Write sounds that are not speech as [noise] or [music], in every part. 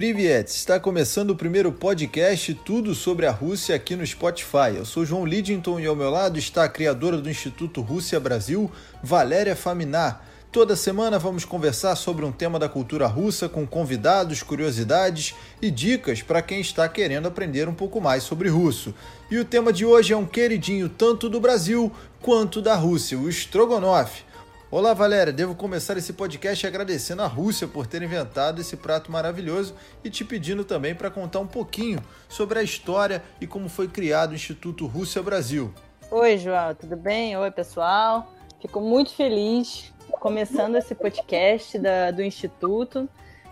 Privet, está começando o primeiro podcast Tudo sobre a Rússia aqui no Spotify. Eu sou João Lidington e ao meu lado está a criadora do Instituto Rússia Brasil, Valéria Faminar. Toda semana vamos conversar sobre um tema da cultura russa com convidados, curiosidades e dicas para quem está querendo aprender um pouco mais sobre russo. E o tema de hoje é um queridinho tanto do Brasil quanto da Rússia, o Strogonoff. Olá, Valéria. Devo começar esse podcast agradecendo a Rússia por ter inventado esse prato maravilhoso e te pedindo também para contar um pouquinho sobre a história e como foi criado o Instituto Rússia Brasil. Oi, João, tudo bem? Oi, pessoal. Fico muito feliz começando esse podcast da, do Instituto.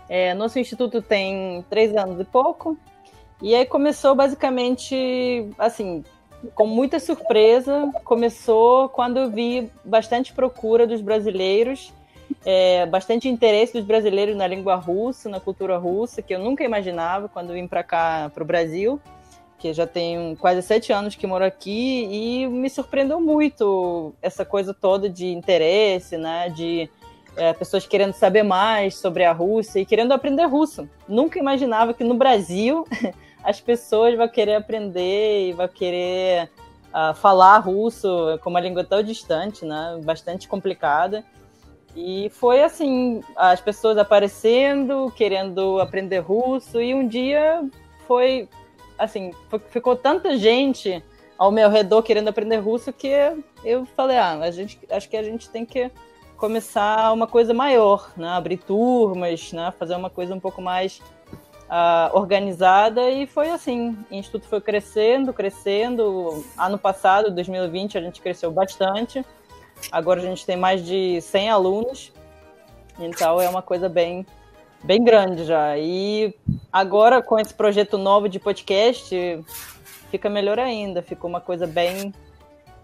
É, nosso Instituto tem três anos e pouco. E aí começou basicamente assim, com muita surpresa, começou quando eu vi bastante procura dos brasileiros, é, bastante interesse dos brasileiros na língua russa, na cultura russa, que eu nunca imaginava quando vim para cá, para o Brasil, que já tenho quase sete anos que moro aqui, e me surpreendeu muito essa coisa toda de interesse, né, de é, pessoas querendo saber mais sobre a Rússia e querendo aprender russo. Nunca imaginava que no Brasil [laughs] as pessoas vão querer aprender e vão querer uh, falar russo com uma língua tão distante, né? Bastante complicada. E foi assim, as pessoas aparecendo, querendo aprender russo, e um dia foi assim, ficou tanta gente ao meu redor querendo aprender russo que eu falei, ah, a gente, acho que a gente tem que começar uma coisa maior, né? Abrir turmas, né? Fazer uma coisa um pouco mais uh, organizada e foi assim. O Instituto foi crescendo, crescendo. Ano passado, 2020, a gente cresceu bastante. Agora a gente tem mais de 100 alunos. Então é uma coisa bem, bem grande já. E agora com esse projeto novo de podcast, fica melhor ainda. Ficou uma coisa bem.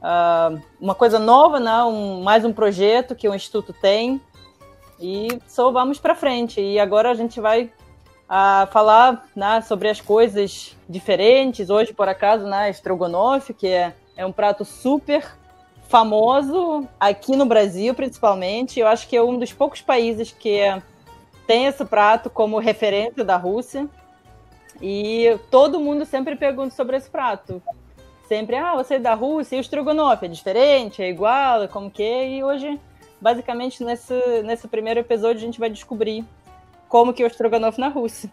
Uh, uma coisa nova, né? Um, mais um projeto que o Instituto tem. E só vamos para frente. E agora a gente vai a falar né, sobre as coisas diferentes. Hoje, por acaso, né, estrogonofe, que é, é um prato super famoso aqui no Brasil, principalmente. Eu acho que é um dos poucos países que tem esse prato como referência da Rússia. E todo mundo sempre pergunta sobre esse prato. Sempre, ah, você é da Rússia e o estrogonofe é diferente, é igual, como que é? E hoje, basicamente, nesse, nesse primeiro episódio, a gente vai descobrir como que é o estrogonofe na Rússia.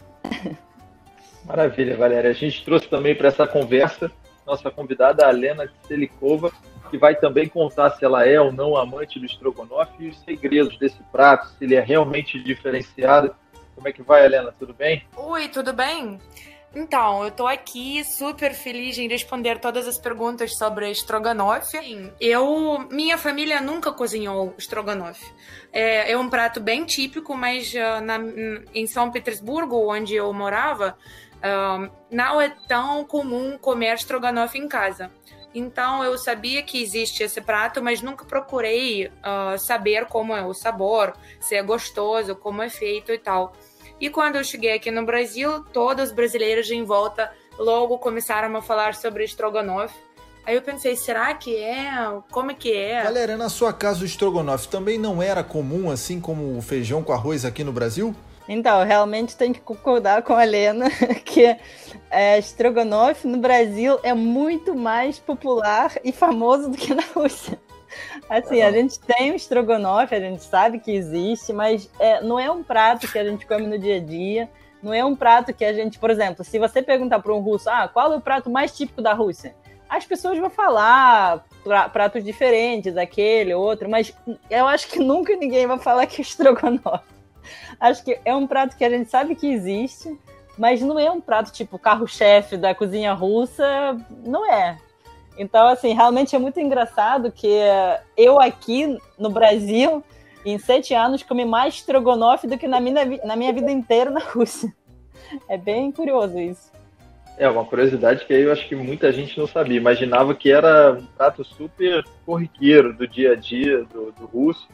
Maravilha, Valéria. A gente trouxe também para essa conversa nossa convidada, a Lena Selikova, que vai também contar se ela é ou não amante do estrogonofe e os segredos desse prato, se ele é realmente diferenciado. Como é que vai, Helena? Tudo bem? Oi, tudo bem? Então, eu tô aqui super feliz em responder todas as perguntas sobre estrogonofe. Eu, minha família nunca cozinhou estrogonofe. É, é um prato bem típico, mas uh, na, em São Petersburgo, onde eu morava, uh, não é tão comum comer estrogonofe em casa. Então eu sabia que existe esse prato, mas nunca procurei uh, saber como é o sabor, se é gostoso, como é feito e tal. E quando eu cheguei aqui no Brasil, todas as brasileiras em volta logo começaram a falar sobre estrogonofe. Aí eu pensei, será que é? Como é que é? Galera, na sua casa o estrogonofe também não era comum, assim como o feijão com arroz aqui no Brasil? Então, realmente tem que concordar com a Helena [laughs] que é, estrogonofe no Brasil é muito mais popular e famoso do que na Rússia. Assim, a gente tem o estrogonofe, a gente sabe que existe, mas é, não é um prato que a gente come no dia a dia. Não é um prato que a gente, por exemplo, se você perguntar para um russo, ah, qual é o prato mais típico da Rússia? As pessoas vão falar pratos diferentes, aquele, outro, mas eu acho que nunca ninguém vai falar que é estrogonofe. Acho que é um prato que a gente sabe que existe, mas não é um prato tipo carro-chefe da cozinha russa, não é. Então, assim, realmente é muito engraçado que eu aqui no Brasil, em sete anos, comi mais estrogonofe do que na minha, na minha vida inteira na Rússia. É bem curioso isso. É, uma curiosidade que eu acho que muita gente não sabia. Imaginava que era um prato super corriqueiro do dia a dia do, do russo.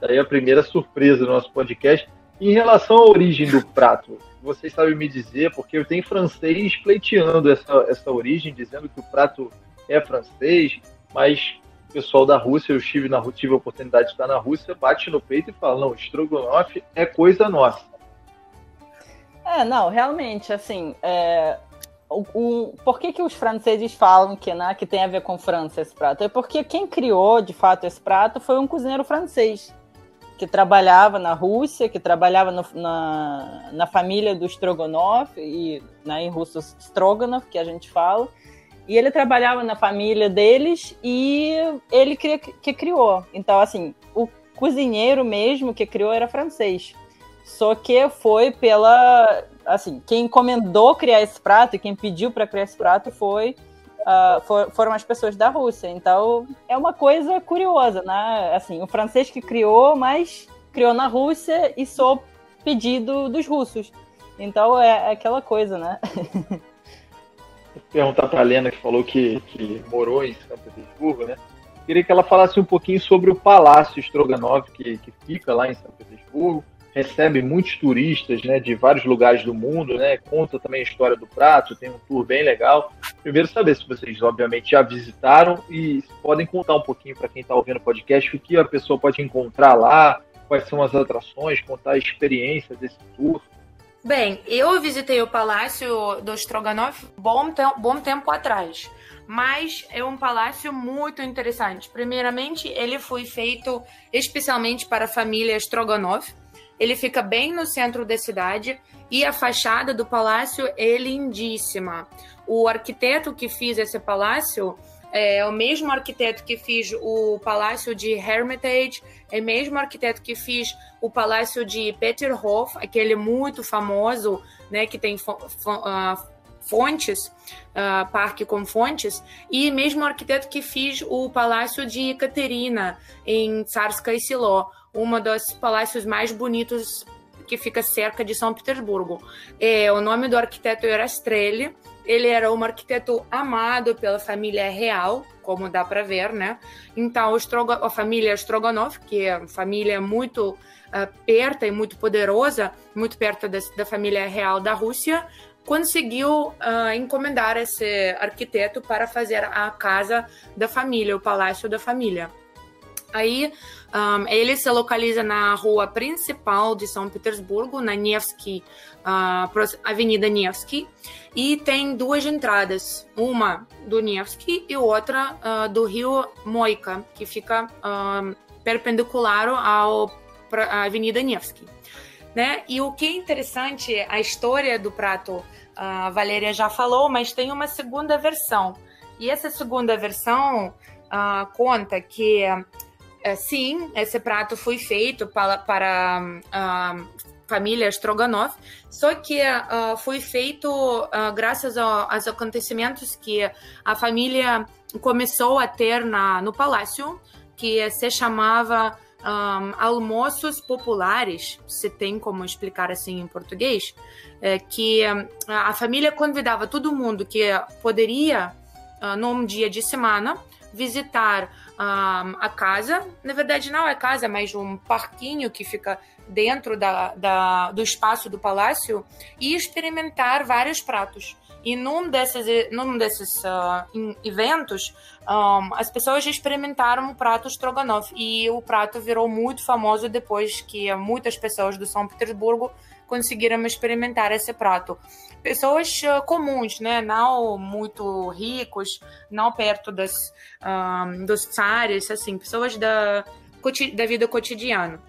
Daí a primeira surpresa do nosso podcast. Em relação à origem do prato, vocês sabem me dizer, porque eu tenho francês pleiteando essa, essa origem, dizendo que o prato é francês, mas o pessoal da Rússia, eu estive na tive a oportunidade de estar na Rússia, bate no peito e fala, não, estrogonofe é coisa nossa. É, não, realmente, assim, é, o, o, por que, que os franceses falam que, né, que tem a ver com França esse prato? É porque quem criou, de fato, esse prato foi um cozinheiro francês, que trabalhava na Rússia, que trabalhava no, na, na família do Stroganov, e né, em russo Stroganov, que a gente fala, e ele trabalhava na família deles e ele que, que criou. Então, assim, o cozinheiro mesmo que criou era francês. Só que foi pela. Assim, quem encomendou criar esse prato e quem pediu para criar esse prato foi, uh, for, foram as pessoas da Rússia. Então, é uma coisa curiosa, né? Assim, o francês que criou, mas criou na Rússia e sob pedido dos russos. Então, é, é aquela coisa, né? [laughs] perguntar para a Lena, que falou que, que morou em São Petersburgo, né? Queria que ela falasse um pouquinho sobre o Palácio Stroganov, que, que fica lá em São Petersburgo. Recebe muitos turistas né, de vários lugares do mundo, né? Conta também a história do prato, tem um tour bem legal. Primeiro, saber se vocês, obviamente, já visitaram e podem contar um pouquinho para quem está ouvindo o podcast o que a pessoa pode encontrar lá, quais são as atrações, contar a experiência desse tour. Bem, eu visitei o Palácio do Stroganov bom, te bom tempo atrás, mas é um palácio muito interessante. Primeiramente, ele foi feito especialmente para a família Stroganov. Ele fica bem no centro da cidade e a fachada do palácio é lindíssima. O arquiteto que fez esse palácio é o mesmo arquiteto que fez o Palácio de Hermitage, é o mesmo arquiteto que fez o Palácio de Peterhof, aquele muito famoso, né, que tem uh, fontes, uh, parque com fontes, e mesmo arquiteto que fez o Palácio de Caterina, em Tsarskaya Selo, um dos palácios mais bonitos que fica cerca de São Petersburgo. É, o nome do arquiteto era Strelli, ele era um arquiteto amado pela família real, como dá para ver, né? Então, a família Stroganov, que é uma família muito uh, perto e muito poderosa, muito perto da, da família real da Rússia, conseguiu uh, encomendar esse arquiteto para fazer a casa da família, o palácio da família. Aí um, ele se localiza na rua principal de São Petersburgo, na Nevsky, uh, Avenida Nevsky, e tem duas entradas, uma do Nevsky e outra uh, do rio Moika, que fica perpendicular ao, à Avenida Nevsky. Né? E o que é interessante, a história do prato, a Valéria já falou, mas tem uma segunda versão. E essa segunda versão conta que é, sim, esse prato foi feito para, para a família Stroganov, só que uh, foi feito uh, graças aos acontecimentos que a família começou a ter na, no palácio, que se chamava um, almoços populares, se tem como explicar assim em português, é, que a família convidava todo mundo que poderia, num dia de semana, visitar um, a casa. Na verdade, não é casa, mas um parquinho que fica dentro da, da, do espaço do palácio e experimentar vários pratos. E num desses, num desses uh, eventos, um, as pessoas experimentaram o prato Stroganov e o prato virou muito famoso depois que muitas pessoas do São Petersburgo conseguiram experimentar esse prato. Pessoas uh, comuns, né? Não muito ricos, não perto das, um, dos tsares, assim, pessoas da, da vida cotidiana.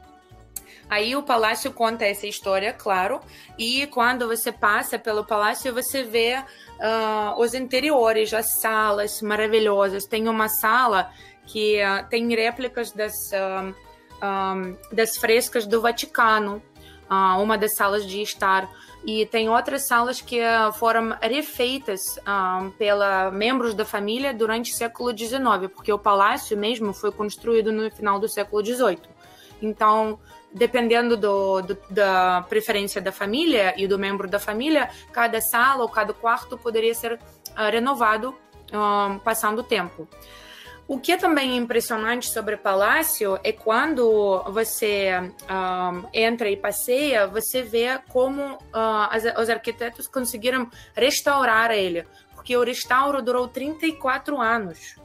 Aí o palácio conta essa história, claro, e quando você passa pelo palácio, você vê uh, os interiores, as salas maravilhosas. Tem uma sala que uh, tem réplicas das, uh, um, das frescas do Vaticano, uma das salas de estar. E tem outras salas que foram refeitas um, pela membros da família durante o século XIX, porque o palácio mesmo foi construído no final do século XVIII. Então, dependendo do, do, da preferência da família e do membro da família, cada sala ou cada quarto poderia ser uh, renovado uh, passando o tempo. O que é também impressionante sobre o palácio é quando você uh, entra e passeia, você vê como as, os arquitetos conseguiram restaurar ele, porque o restauro durou 34 anos.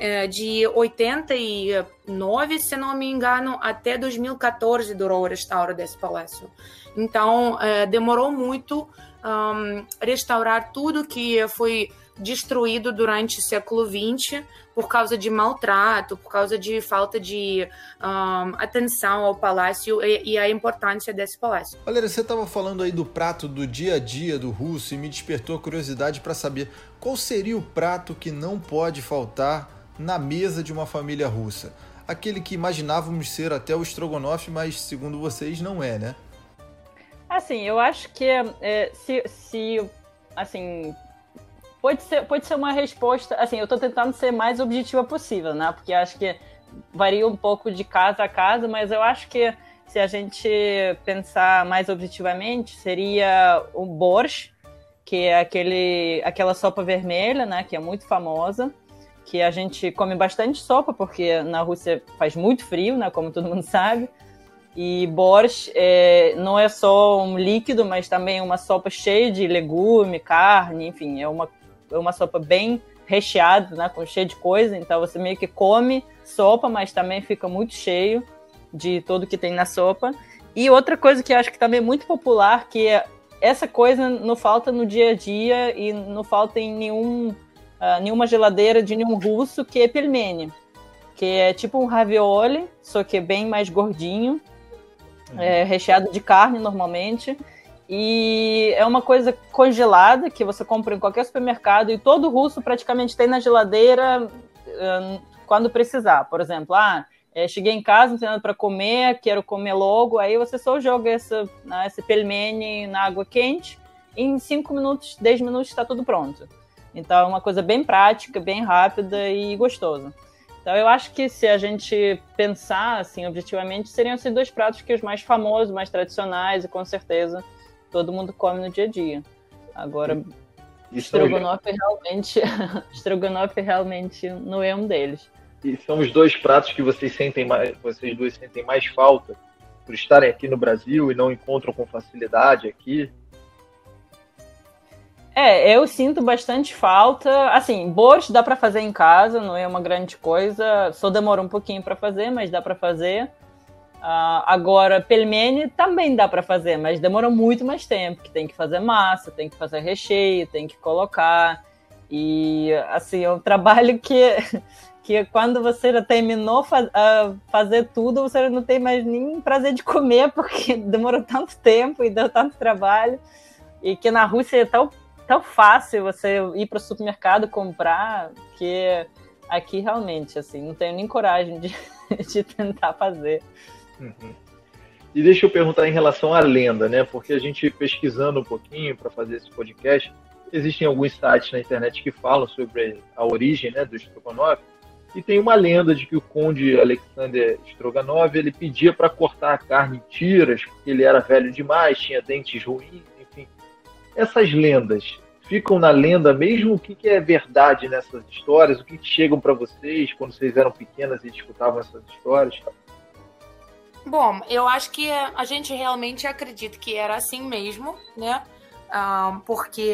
é, de 89, se não me engano, até 2014 durou o restauro desse palácio. Então, é, demorou muito um, restaurar tudo que foi destruído durante o século XX por causa de maltrato, por causa de falta de um, atenção ao palácio e, e, a importância desse palácio. Valéria, você estava falando aí do prato do dia a dia do russo e me despertou a curiosidade para saber qual seria o prato que não pode faltar na mesa de uma família russa. Aquele que imaginávamos ser até o estrogonofe, mas segundo vocês não é, né? Assim, eu acho que é, se, se assim pode ser, pode ser uma resposta. Assim, eu estou tentando ser mais objetiva possível, né? Porque acho que varia um pouco de casa a casa, mas eu acho que se a gente pensar mais objetivamente, seria o borscht, que é aquele, aquela sopa vermelha, né? Que é muito famosa. Que a gente come bastante sopa, porque na Rússia faz muito frio, né? Como todo mundo [laughs] sabe. E borscht é, não é só um líquido, mas também uma sopa cheia de legume, carne, enfim, é uma, é uma sopa bem recheada, né, com cheia de coisa. Então você meio que come sopa, mas também fica muito cheio de tudo que tem na sopa. E outra coisa que eu acho que também é muito popular, que é essa coisa não falta no dia a dia e não falta em nenhum, uh, nenhuma geladeira de nenhum russo, que é pelmeni, que é tipo um ravioli, só que é bem mais gordinho é, recheado de carne normalmente. E é uma coisa congelada que você compra em qualquer supermercado e todo russo praticamente tem na geladeira um, quando precisar. Por exemplo, ah, é, cheguei em casa, não tem nada para comer, quero comer logo, aí você só joga essa, né, esse pelmeni na água quente e em 5 minutos, 10 minutos está tudo pronto. Então é uma coisa bem prática, bem rápida e gostosa. Então eu acho que se a gente pensar assim objetivamente, seriam esses dois pratos que os mais famosos, mais tradicionais e com certeza todo mundo come no dia a dia. Agora estrogonofe realmente, [laughs] estrogonofe realmente não é um deles. E são os dois pratos que vocês sentem mais, vocês dois sentem mais falta por estarem aqui no Brasil e não encontram com facilidade aqui? É, eu sinto bastante falta. Assim, borscht dá para fazer em casa, não é uma grande coisa. Só demora um pouquinho para fazer, mas dá para fazer. Uh, agora, pelmeni também dá para fazer, mas demora muito mais tempo, que tem que fazer massa, tem que fazer recheio, tem que colocar. E, assim, é um [laughs] trabalho que, que quando você já terminou faz, uh, fazer tudo, você não tem mais nem prazer de comer, [laughs] porque demorou tanto tempo e deu tanto trabalho. E que na Rússia é tão tão fácil você ir para o supermercado comprar que aqui realmente, assim, não tenho nem coragem de, [laughs] de tentar fazer. Uhum. E deixa eu perguntar em relação à lenda, né? Porque a gente pesquisando um pouquinho para fazer esse podcast, existem alguns sites na internet que falam sobre a origem né, do Stroganov. E tem uma lenda de que o conde Alexander Stroganov ele pedia para cortar a carne em tiras, porque ele era velho demais, tinha dentes ruins, essas lendas ficam na lenda mesmo? O que, que é verdade nessas histórias? O que, que chegam para vocês quando vocês eram pequenas e escutavam essas histórias? Bom, eu acho que a gente realmente acredita que era assim mesmo, né? Ah, porque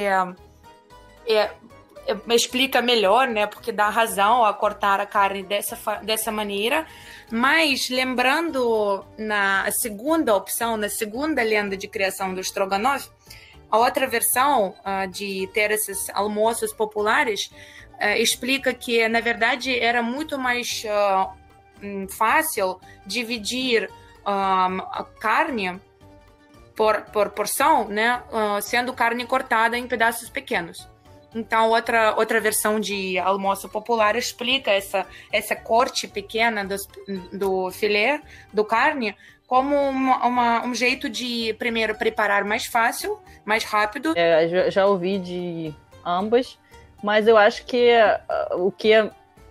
é, é, explica melhor, né? Porque dá razão a cortar a carne dessa, dessa maneira. Mas lembrando na segunda opção, na segunda lenda de criação do Stroganov, a outra versão uh, de ter esses almoços populares uh, explica que, na verdade, era muito mais uh, fácil dividir a carne por, por porção, né, sendo carne cortada em pedaços pequenos. Então, outra, outra versão de almoço popular explica essa, essa corte pequena do, do filé, do carne, como uma, uma, um jeito de, primeiro, preparar mais fácil, mais rápido. É, já, já, ouvi de ambas, mas eu acho que uh, o que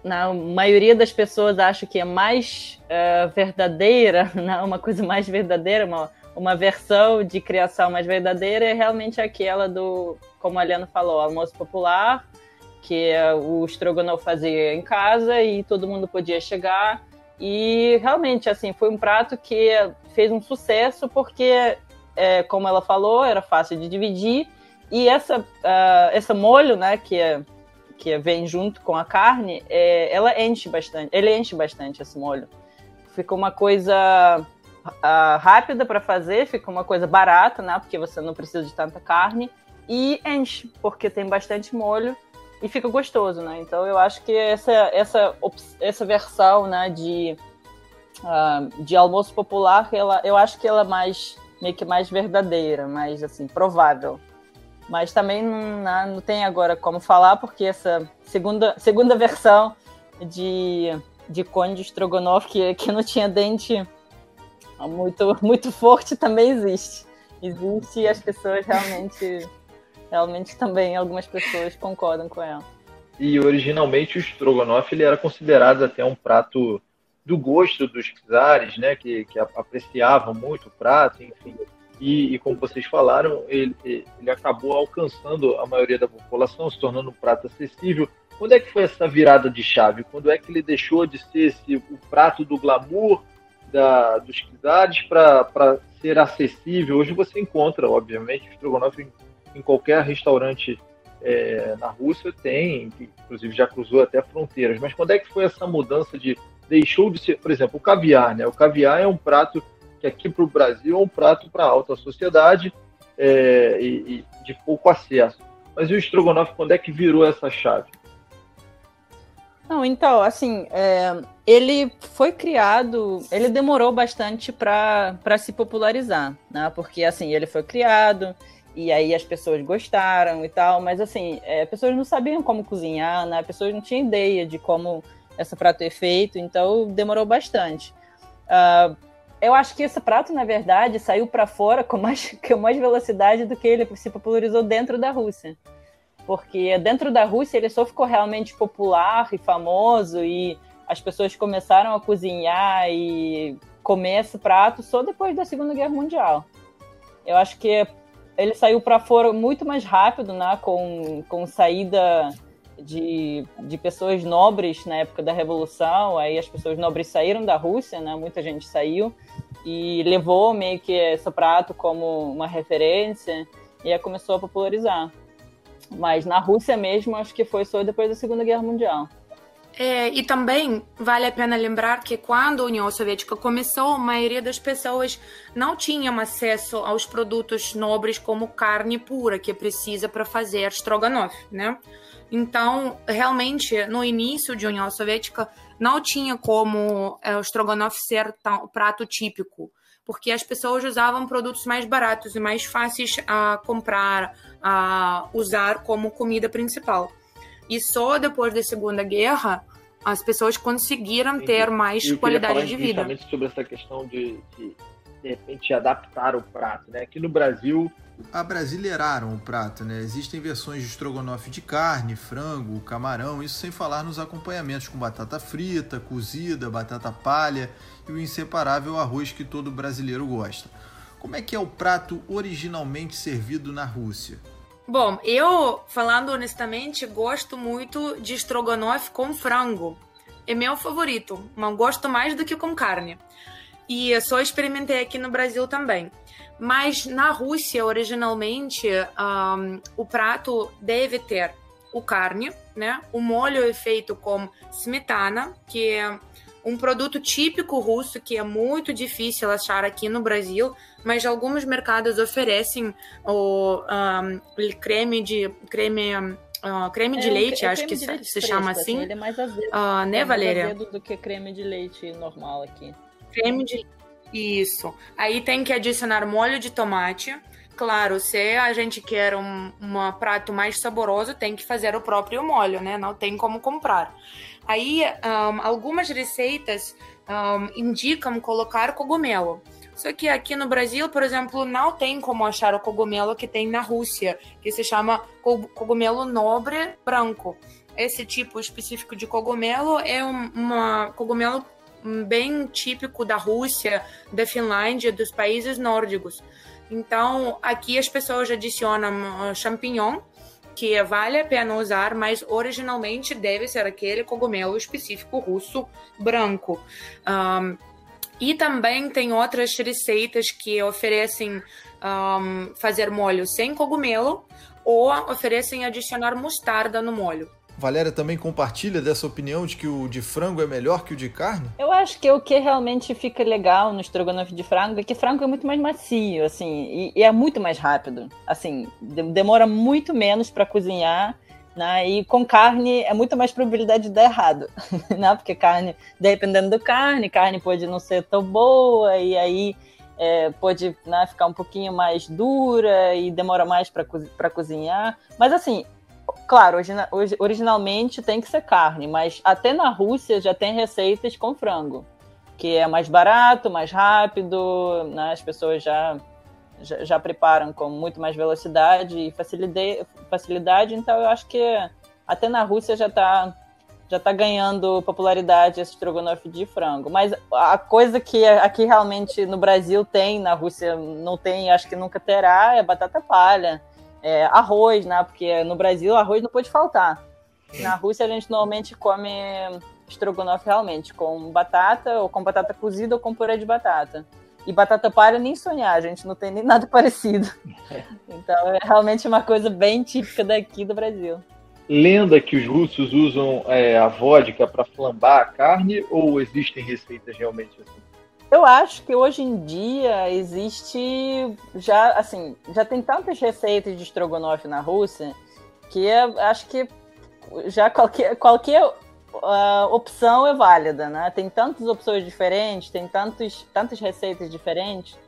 na maioria das pessoas acha que é mais uh, verdadeira, [laughs] né? uma coisa mais verdadeira, uma, uma versão de criação mais verdadeira é realmente aquela do, como a Aliana falou, almoço popular, que o Strogonoff fazia em casa e todo mundo podia chegar e realmente, assim, foi um prato que fez um sucesso porque, é, como ela falou, era fácil de dividir. E essa, uh, esse molho, né, que é que vem junto com a carne, é, ela enche bastante. Ele enche bastante esse molho. Fica uma coisa uh, rápida para fazer, fica uma coisa barata, né? Porque você não precisa de tanta carne e enche, porque tem bastante molho e fica gostoso, né? Então eu acho que essa essa essa versão, né, de uh, de almoço popular, ela, eu acho que ela é mais meio que mais verdadeira, mais assim provável. Mas também não, né, não tem agora como falar porque essa segunda segunda versão de de cone de estrogonofe que, que não tinha dente muito muito forte também existe. Existe e as pessoas realmente realmente também algumas pessoas concordam com ela. E originalmente o estrogonofe ele era considerado até um prato do gosto dos czares, né, que, que apreciavam muito o prato, enfim. E, e, como vocês falaram, ele, ele acabou alcançando a maioria da população, se tornando um prato acessível. Quando é que foi essa virada de chave? Quando é que ele deixou de ser esse, o prato do glamour da, dos czares para ser acessível? Hoje você encontra, obviamente, estrogonofe em qualquer restaurante é, na Rússia tem, inclusive já cruzou até fronteiras. Mas quando é que foi essa mudança de deixou de ser, por exemplo, o caviar, né? O caviar é um prato que aqui para o Brasil é um prato para alta sociedade é, e, e, de pouco acesso. Mas e o estrogonofe, quando é que virou essa chave? Não, então, assim, é, ele foi criado, ele demorou bastante para se popularizar, né? Porque, assim, ele foi criado, e aí as pessoas gostaram e tal, mas assim, é, pessoas não sabiam como cozinhar, né? Pessoas não tinham ideia de como esse prato é feito, então demorou bastante. Uh, eu acho que esse prato, na verdade, saiu para fora com mais, [laughs] com mais velocidade do que ele se popularizou dentro da Rússia. Porque dentro da Rússia ele só ficou realmente popular e famoso e as pessoas começaram a cozinhar e comer esse prato só depois da Segunda Guerra Mundial. Eu acho que ele saiu para fora muito mais rápido, né? Com, com saída de, de pessoas nobres na época da Revolução. Aí as pessoas nobres saíram da Rússia, né? Muita gente saiu e levou meio que esse prato como uma referência e aí começou a popularizar. Mas na Rússia mesmo, acho que foi só depois da Segunda Guerra Mundial. É, e também vale a pena lembrar que quando a União Soviética começou, a maioria das pessoas não tinham acesso aos produtos nobres como carne pura, que precisa para fazer strogonoff, né? Então, realmente, no início de União Soviética, não tinha como é, o strogonoff ser tão, prato típico, porque as pessoas usavam produtos mais baratos e mais fáceis a comprar, a usar como comida principal. E só depois da Segunda Guerra as pessoas conseguiram ter mais eu qualidade de vida. Justamente sobre essa questão de, de, de repente, adaptar o prato, né? Aqui no Brasil abrasileiraram o prato, né? Existem versões de estrogonofe de carne, frango, camarão, isso sem falar nos acompanhamentos com batata frita, cozida, batata palha e o inseparável arroz que todo brasileiro gosta. Como é que é o prato originalmente servido na Rússia? Bom, eu, falando honestamente, gosto muito de estrogonofe com frango. É meu favorito, mas gosto mais do que com carne. E eu só experimentei aqui no Brasil também. Mas na Rússia, originalmente, um, o prato deve ter o carne, né? O molho é feito com smetana, que é um produto típico russo que é muito difícil achar aqui no Brasil, mas alguns mercados oferecem o um, creme de creme uh, creme é, de leite, é acho que se, se fresco, chama assim. assim. Ele é mais azedo, uh, né, é Valéria? mais azedo do que creme de leite normal aqui. Creme de isso. Aí tem que adicionar molho de tomate. Claro, se a gente quer um, um prato mais saboroso, tem que fazer o próprio molho, né? Não tem como comprar. Aí, um, algumas receitas um, indicam colocar cogumelo. Só que aqui no Brasil, por exemplo, não tem como achar o cogumelo que tem na Rússia, que se chama cogumelo nobre branco. Esse tipo específico de cogumelo é um uma cogumelo bem típico da Rússia, da Finlândia, dos países nórdicos. Então, aqui as pessoas adicionam uh, champignon, que vale a pena usar, mas originalmente deve ser aquele cogumelo específico russo branco. Um, e também tem outras receitas que oferecem um, fazer molho sem cogumelo ou oferecem adicionar mostarda no molho. Valéria também compartilha dessa opinião de que o de frango é melhor que o de carne? Eu acho que o que realmente fica legal no estrogonofe de frango é que frango é muito mais macio, assim, e, e é muito mais rápido. Assim, demora muito menos para cozinhar, né? E com carne é muito mais probabilidade de dar errado, [laughs] né? Porque carne, dependendo do carne, carne pode não ser tão boa e aí é, pode né, ficar um pouquinho mais dura e demora mais para cozinhar. Mas assim, Claro, originalmente tem que ser carne, mas até na Rússia já tem receitas com frango, que é mais barato, mais rápido, né? as pessoas já, já, já, preparam com muito mais velocidade e facilidade, então eu acho que até na Rússia já está já tá ganhando popularidade esse estrogonofe de frango. Mas a coisa que aqui realmente no Brasil tem, na Rússia não tem, acho que nunca terá, é batata palha é, arroz, né? Porque no Brasil arroz não pode faltar. Na Rússia a gente normalmente come estrogonofe realmente com batata, ou com batata cozida, ou com purê de batata. E batata palha nem sonhar, a gente não tem nem nada [laughs] parecido. Então é realmente uma coisa bem típica daqui do Brasil. Lenda que os russos usam é, a vodka para flambar a carne ou existem receitas realmente assim? Eu acho que hoje em dia existe já assim já tem tantas receitas de estrogonofe na Rússia que acho que já qualquer qualquer uh, opção é válida, né? Tem tantas opções diferentes, tem tantos tantas receitas diferentes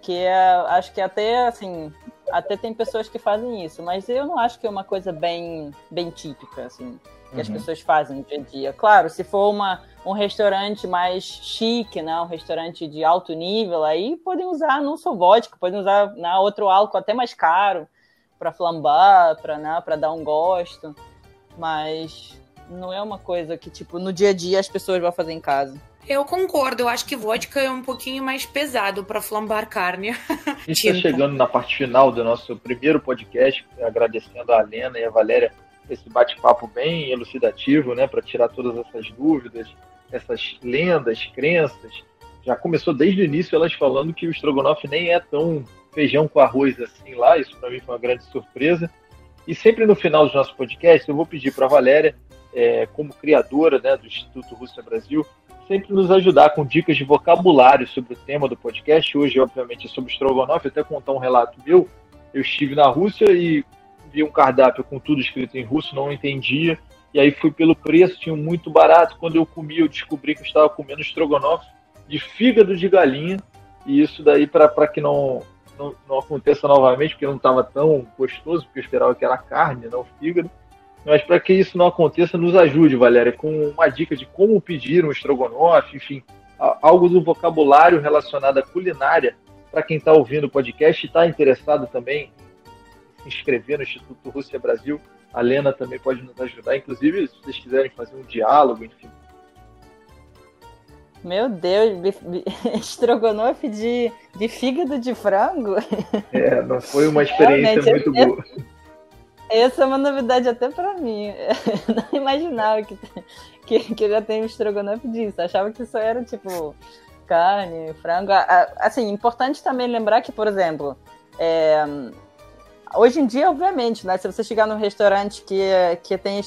que uh, acho que até assim até tem pessoas que fazem isso, mas eu não acho que é uma coisa bem bem típica assim que uhum. as pessoas fazem no dia a dia. Claro, se for uma, um restaurante mais chique, né, um restaurante de alto nível, aí podem usar não só vodka, podem usar né, outro álcool até mais caro para flambar, para né, dar um gosto, mas não é uma coisa que tipo no dia a dia as pessoas vão fazer em casa. Eu concordo, eu acho que vodka é um pouquinho mais pesado para flambar carne. A gente está chegando na parte final do nosso primeiro podcast, agradecendo a Lena e a Valéria esse bate-papo bem elucidativo, né, para tirar todas essas dúvidas, essas lendas, crenças. Já começou desde o início elas falando que o estrogonofe nem é tão feijão com arroz assim lá, isso para mim foi uma grande surpresa. E sempre no final dos nossos podcasts eu vou pedir para a Valéria, é, como criadora né, do Instituto Rússia Brasil, sempre nos ajudar com dicas de vocabulário sobre o tema do podcast. Hoje, obviamente, é sobre estrogonofe, até contar um relato meu. Eu estive na Rússia e vi um cardápio com tudo escrito em russo, não entendia. E aí fui pelo preço, tinha muito barato. Quando eu comi, eu descobri que eu estava comendo estrogonofe de fígado de galinha. E isso daí, para que não, não, não, aconteça novamente, porque não estava tão gostoso, porque eu esperava que era carne, não fígado. Mas para que isso não aconteça, nos ajude, Valéria, com uma dica de como pedir um estrogonofe, enfim, algo do vocabulário relacionado à culinária, para quem está ouvindo o podcast e está interessado também se inscrever no Instituto Rússia Brasil. A Lena também pode nos ajudar, inclusive se vocês quiserem fazer um diálogo, enfim. Meu Deus, [laughs] estrogonofe de, de fígado de frango? [laughs] É, não foi uma experiência Realmente, muito boa. Essa é uma novidade até para mim. [laughs] Eu não imaginava que, que, que já tem um estrogonofe disso. Achava que isso era tipo carne, frango. Assim, importante também lembrar que, por exemplo, é, Hoje em dia, obviamente, né? Se você chegar num restaurante que, que tem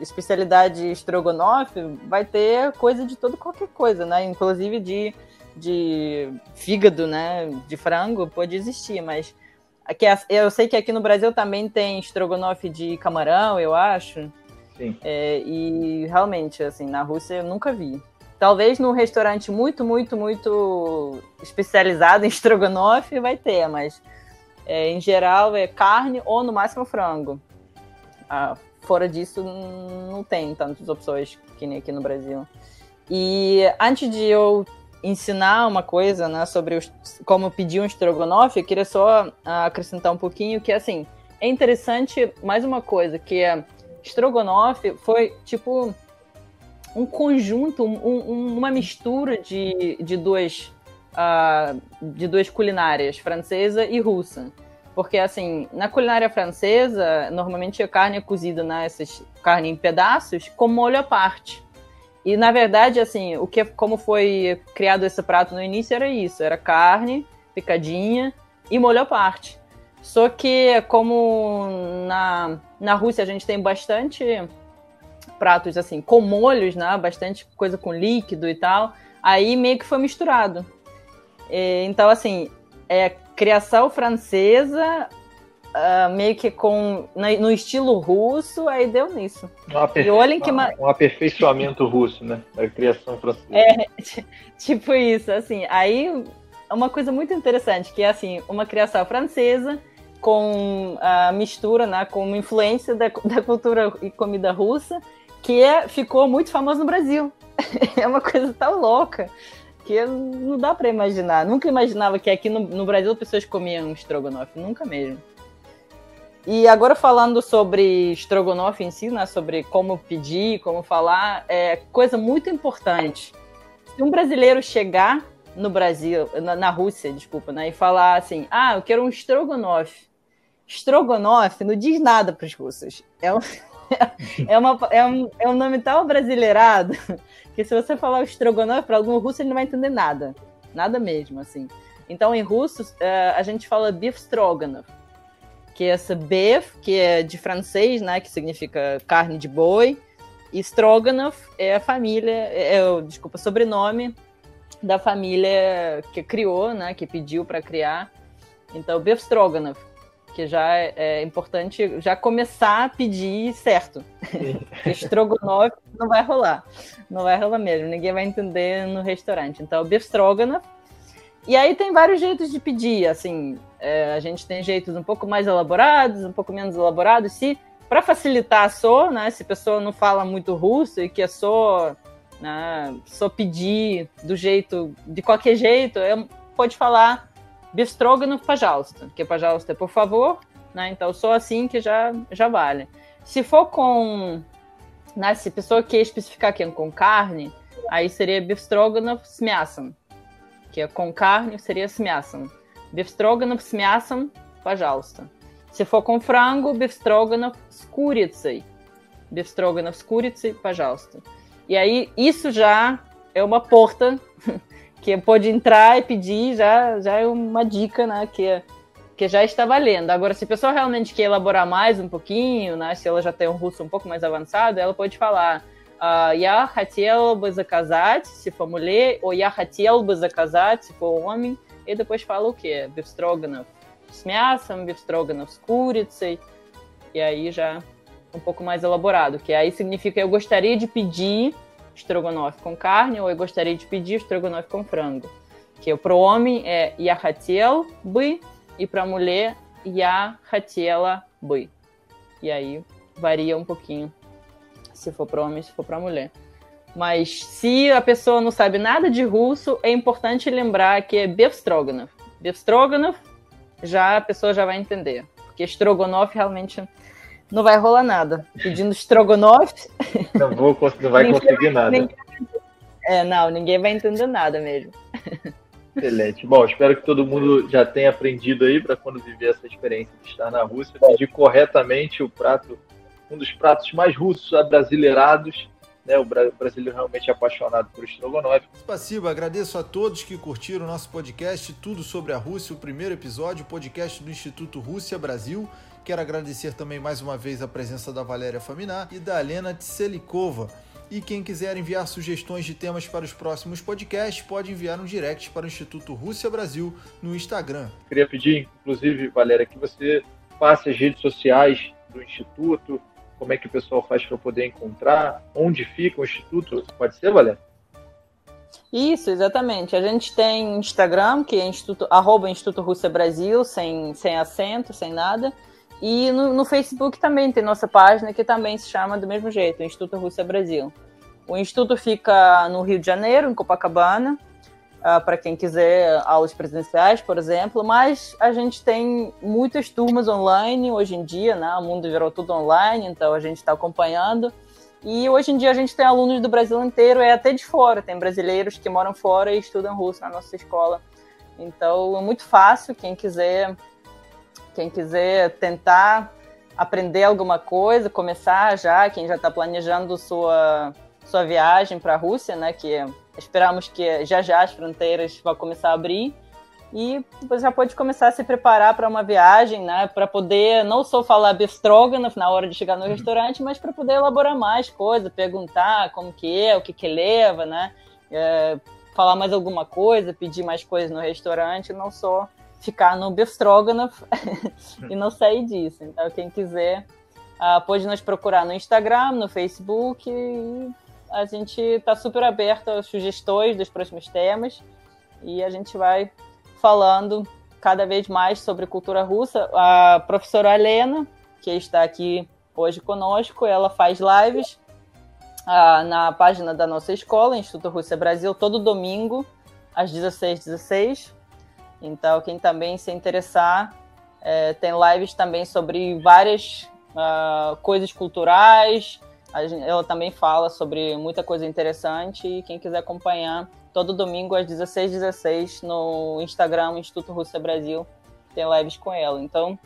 especialidade estrogonofe, vai ter coisa de todo qualquer coisa, né? Inclusive de, de fígado, né? De frango, pode existir, mas aqui, eu sei que aqui no Brasil também tem estrogonofe de camarão, eu acho. Sim. É, e realmente, assim, na Rússia eu nunca vi. Talvez num restaurante muito, muito, muito especializado em estrogonofe vai ter, mas é, em geral é carne ou no máximo frango. Ah, fora disso, não tem tantas opções que nem aqui no Brasil. E antes de eu ensinar uma coisa né, sobre os, como pedir um estrogonofe, eu queria só ah, acrescentar um pouquinho que, assim, é interessante, mais uma coisa, que é estrogonofe foi, tipo, um conjunto, um, um, uma mistura de, de duas uh, de duas culinárias, francesa e russa. Porque, assim, na culinária francesa, normalmente a carne é cozida nessas carne em pedaços com molho à parte. E, na verdade, assim, o que, como foi criado esse prato no início era isso, era carne picadinha e molho à parte. Só que, como na, na Rússia a gente tem bastante pratos assim, com molhos, né? Bastante coisa com líquido e tal. Aí meio que foi misturado. E, então, assim, é criação francesa, uh, meio que com no estilo russo, aí deu nisso. Um, aperfei que um aperfeiçoamento russo, né? Da criação francesa. É, [laughs] tipo isso, assim. Aí uma coisa muito interessante, que é assim, uma criação francesa com a mistura, né, com uma influência da, [laughs] da cultura e comida russa, que é, ficou muito famoso no Brasil. [laughs] é uma coisa tão louca que não dá para imaginar. Nunca imaginava que aqui no, no Brasil pessoas comiam estrogonofe, nunca mesmo. E agora falando sobre estrogonofe em si, né, sobre como pedir, como falar, é coisa muito importante. Se um brasileiro chegar no Brasil, na, na Rússia, desculpa, né, e falar assim, ah, eu quero um estrogonofe. Estrogonofe não diz nada para os russos. É um, [laughs] é, uma, é, um, é um nome tão brasileirado que se você falar estrogonofe para algum russo, ele não vai entender nada. Nada mesmo, assim. Então, em russo, uh, a gente fala beef stroganoff, que é essa beef, que é de francês, né, que significa carne de boi, e stroganoff é a família, é, é, desculpa, sobrenome da família que criou, né, que pediu para criar. Então, beef stroganoff que já é, é importante já começar a pedir certo. [laughs] Estrogonofe não vai rolar. Não vai rolar mesmo. Ninguém vai entender no restaurante. Então, beef stroganoff. E aí tem vários jeitos de pedir, assim, é, a gente tem jeitos um pouco mais elaborados, um pouco menos elaborados. Se para facilitar a só, né, se a pessoa não fala muito russo e que é só, né, só pedir do jeito, de qualquer jeito, é, pode falar Bistroganov, пожалуйста, que пожалуйста, por favor, né? Então só assim que já já vale. Se for com, né, se a pessoa quer especificar que é com carne, aí seria Bifstroganov с мясом, que é com carne seria с мясом. Bifstroganov с мясом, пожалуйста. Se for com frango, Bifstroganov с курицей. Bifstroganov с курицей, пожалуйста. E aí isso já é uma porta que pode entrar e pedir já, já é uma dica, né? Que, que já está valendo. Agora, se a pessoa realmente quer elaborar mais um pouquinho, né? Se ela já tem um russo um pouco mais avançado, ela pode falar Я хотел бы заказать, se for mulher, ou Я хотел бы заказать, se for homem, e depois fala o quê? Бифстроганов с мясом, бифстроганов с курицей, e aí já um pouco mais elaborado, que aí significa eu gostaria de pedir estrogonofe com carne, ou eu gostaria de pedir estrogonofe com frango. Que para o homem é я хотел бы, e para a mulher я хотела бы. E aí varia um pouquinho se for para homem, se for para mulher. Mas se a pessoa não sabe nada de russo, é importante lembrar que é Befstroganov. Befstroganov, já a pessoa já vai entender. Porque Strogonoff realmente não vai rolar nada. Pedindo estrogonofe. Não, vou, não vai conseguir nada. Ninguém, é, não, ninguém vai entender nada mesmo. Excelente. Bom, espero que todo mundo já tenha aprendido aí para quando viver essa experiência de estar na Rússia, pedir corretamente o prato, um dos pratos mais russos abrasileirados. Né, o brasileiro realmente é apaixonado por estrogonofe. Spasibo, agradeço a todos que curtiram o nosso podcast Tudo sobre a Rússia, o primeiro episódio, o podcast do Instituto Rússia Brasil. Quero agradecer também mais uma vez a presença da Valéria Faminar e da Helena Tselikova. E quem quiser enviar sugestões de temas para os próximos podcasts, pode enviar um direct para o Instituto Rússia Brasil no Instagram. Queria pedir, inclusive, Valéria, que você passe as redes sociais do Instituto, como é que o pessoal faz para poder encontrar, onde fica o Instituto. Pode ser, Valéria? Isso, exatamente. A gente tem Instagram, que é instituto, arroba Instituto Rússia Brasil, sem, sem acento, sem nada. E no, no, Facebook também tem nossa página que também se chama do mesmo jeito, Instituto Rússia Brasil. O Instituto fica no Rio de Janeiro, em Copacabana, uh, para quem quiser aulas presenciais, por exemplo, mas a gente tem muitas turmas online hoje em dia, né? O mundo virou tudo online, então a gente está acompanhando. E hoje em dia a gente tem alunos do Brasil inteiro, é até de fora, tem brasileiros que moram fora e estudam russo na nossa escola. Então é muito fácil, quem quiser quem quiser tentar aprender alguma coisa, começar já, quem já está planejando sua, sua viagem para a Rússia, né, que esperamos que já já as fronteiras vão começar a abrir, e você já pode começar a se preparar para uma viagem, né? Para poder não só falar bistrógrafo na hora de chegar no uhum. restaurante, mas para poder elaborar mais coisas, perguntar como que é, o que que leva, né? É, falar mais alguma coisa, pedir mais coisas no restaurante, não só ficar no bistrógrafo [laughs] e não sair disso. Então, quem quiser uh, pode nos procurar no Instagram, no Facebook. a gente está super aberto às sugestões dos próximos temas e a gente vai falando cada vez mais sobre cultura russa. A professora Helena, que está aqui hoje conosco, ela faz lives ah, na página da nossa escola, Instituto Rússia Brasil, todo domingo, às 16h16. 16. Então, quem também se interessar, é, tem lives também sobre várias ah, coisas culturais. Ela também fala sobre muita coisa interessante e quem quiser acompanhar, todo domingo às 16h16 no Instagram Instituto Rússia Brasil tem lives com ela. Então,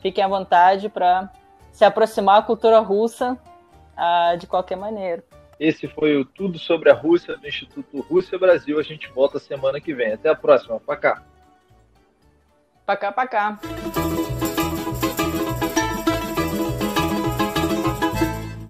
fiquem à vontade para se aproximar da cultura russa uh, de qualquer maneira. Esse foi o Tudo sobre a Rússia do Instituto Rússia Brasil. A gente volta semana que vem. Até a próxima. Pra cá. Pra cá, pra cá.